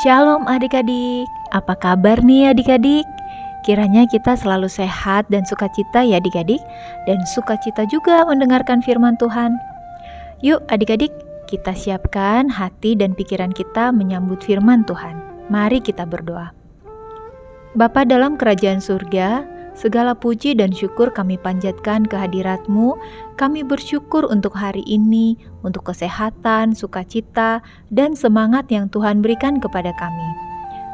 Shalom adik-adik, apa kabar nih adik-adik? Kiranya kita selalu sehat dan sukacita ya adik-adik. Dan sukacita juga mendengarkan firman Tuhan. Yuk adik-adik, kita siapkan hati dan pikiran kita menyambut firman Tuhan. Mari kita berdoa. Bapa dalam kerajaan surga, Segala puji dan syukur kami panjatkan kehadiratmu. Kami bersyukur untuk hari ini, untuk kesehatan, sukacita, dan semangat yang Tuhan berikan kepada kami.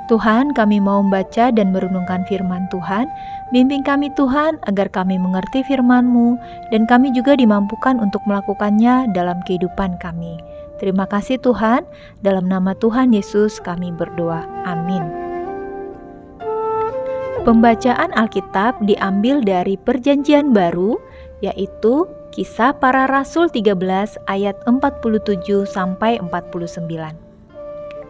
Tuhan, kami mau membaca dan merenungkan firman Tuhan. Bimbing kami Tuhan agar kami mengerti firman-Mu dan kami juga dimampukan untuk melakukannya dalam kehidupan kami. Terima kasih Tuhan, dalam nama Tuhan Yesus kami berdoa. Amin. Pembacaan Alkitab diambil dari Perjanjian Baru, yaitu Kisah Para Rasul 13 ayat 47 sampai 49.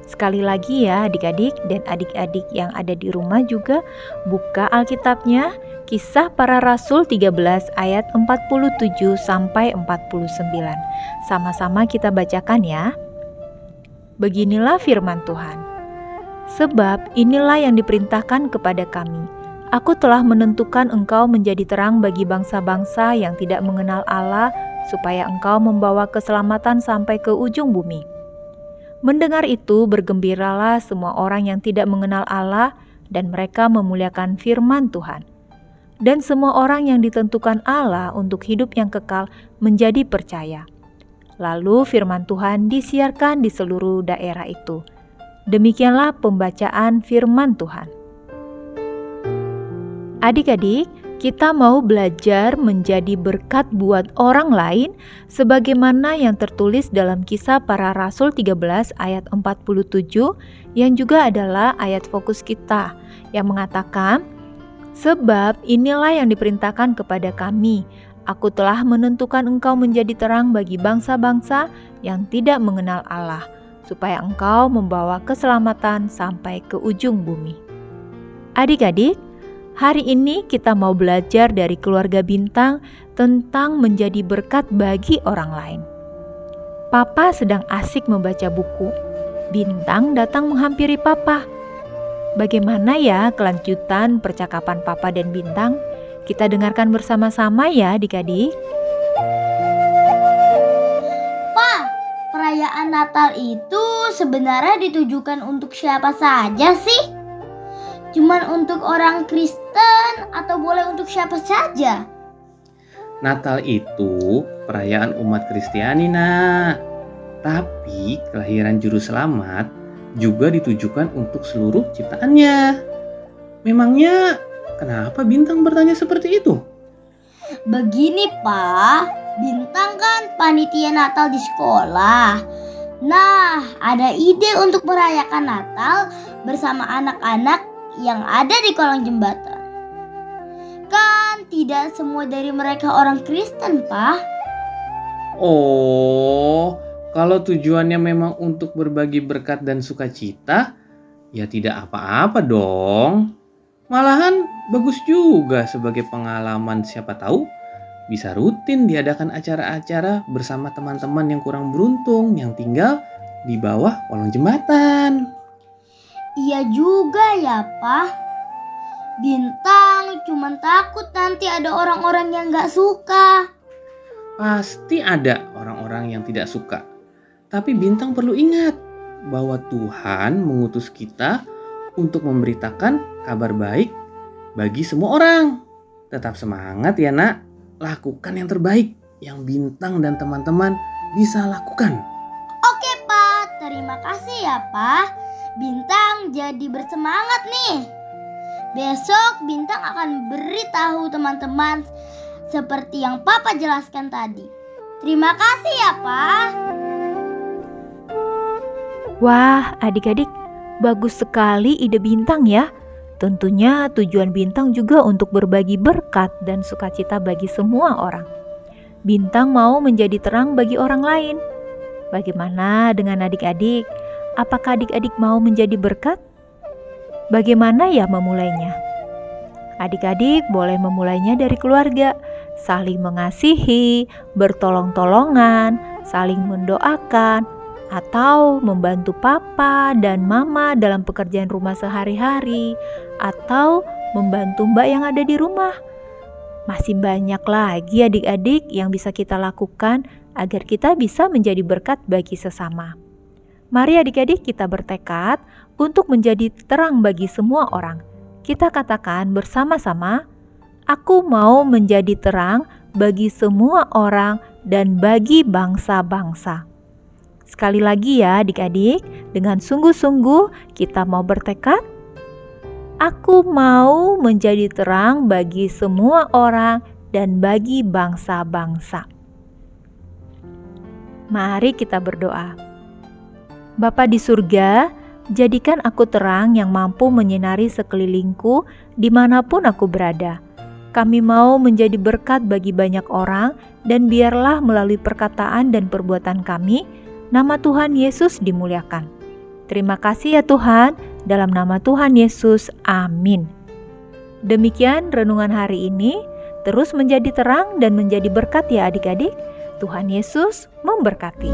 Sekali lagi ya adik-adik dan adik-adik yang ada di rumah juga buka Alkitabnya Kisah Para Rasul 13 ayat 47 sampai 49. Sama-sama kita bacakan ya. Beginilah firman Tuhan. Sebab inilah yang diperintahkan kepada kami. Aku telah menentukan engkau menjadi terang bagi bangsa-bangsa yang tidak mengenal Allah, supaya engkau membawa keselamatan sampai ke ujung bumi. Mendengar itu, bergembiralah semua orang yang tidak mengenal Allah, dan mereka memuliakan firman Tuhan. Dan semua orang yang ditentukan Allah untuk hidup yang kekal menjadi percaya. Lalu firman Tuhan disiarkan di seluruh daerah itu Demikianlah pembacaan firman Tuhan. Adik-adik, kita mau belajar menjadi berkat buat orang lain sebagaimana yang tertulis dalam kisah para rasul 13 ayat 47 yang juga adalah ayat fokus kita yang mengatakan Sebab inilah yang diperintahkan kepada kami Aku telah menentukan engkau menjadi terang bagi bangsa-bangsa yang tidak mengenal Allah supaya engkau membawa keselamatan sampai ke ujung bumi. Adik-adik, hari ini kita mau belajar dari keluarga bintang tentang menjadi berkat bagi orang lain. Papa sedang asik membaca buku. Bintang datang menghampiri Papa. Bagaimana ya kelanjutan percakapan Papa dan Bintang? Kita dengarkan bersama-sama ya adik-adik. Perayaan Natal itu sebenarnya ditujukan untuk siapa saja sih? Cuman untuk orang Kristen atau boleh untuk siapa saja? Natal itu perayaan umat Kristiani, nak. Tapi kelahiran juru selamat juga ditujukan untuk seluruh ciptaannya. Memangnya kenapa Bintang bertanya seperti itu? Begini, Pak. Bintang kan panitia Natal di sekolah. Nah, ada ide untuk merayakan Natal bersama anak-anak yang ada di kolong jembatan. Kan tidak semua dari mereka orang Kristen, Pak. Oh, kalau tujuannya memang untuk berbagi berkat dan sukacita, ya tidak apa-apa dong. Malahan bagus juga sebagai pengalaman siapa tahu bisa rutin diadakan acara-acara bersama teman-teman yang kurang beruntung yang tinggal di bawah kolong jembatan. Iya juga ya, Pak. Bintang cuma takut nanti ada orang-orang yang gak suka. Pasti ada orang-orang yang tidak suka. Tapi Bintang perlu ingat bahwa Tuhan mengutus kita untuk memberitakan kabar baik bagi semua orang. Tetap semangat ya nak lakukan yang terbaik yang Bintang dan teman-teman bisa lakukan. Oke Pak, terima kasih ya Pak. Bintang jadi bersemangat nih. Besok Bintang akan beritahu teman-teman seperti yang Papa jelaskan tadi. Terima kasih ya Pak. Wah, adik-adik, bagus sekali ide Bintang ya. Tentunya tujuan bintang juga untuk berbagi berkat dan sukacita bagi semua orang. Bintang mau menjadi terang bagi orang lain. Bagaimana dengan adik-adik? Apakah adik-adik mau menjadi berkat? Bagaimana ya memulainya? Adik-adik boleh memulainya dari keluarga, saling mengasihi, bertolong-tolongan, saling mendoakan, atau membantu papa dan mama dalam pekerjaan rumah sehari-hari, atau membantu mbak yang ada di rumah. Masih banyak lagi adik-adik yang bisa kita lakukan agar kita bisa menjadi berkat bagi sesama. Mari adik-adik kita bertekad untuk menjadi terang bagi semua orang. Kita katakan bersama-sama, Aku mau menjadi terang bagi semua orang dan bagi bangsa-bangsa. Sekali lagi ya adik-adik, dengan sungguh-sungguh kita mau bertekad. Aku mau menjadi terang bagi semua orang dan bagi bangsa-bangsa. Mari kita berdoa. Bapa di surga, jadikan aku terang yang mampu menyinari sekelilingku di mana pun aku berada kami mau menjadi berkat bagi banyak orang, dan biarlah melalui perkataan dan perbuatan kami, nama Tuhan Yesus dimuliakan. Terima kasih ya Tuhan, dalam nama Tuhan Yesus, amin. Demikian renungan hari ini, terus menjadi terang dan menjadi berkat ya adik-adik. Tuhan Yesus memberkati.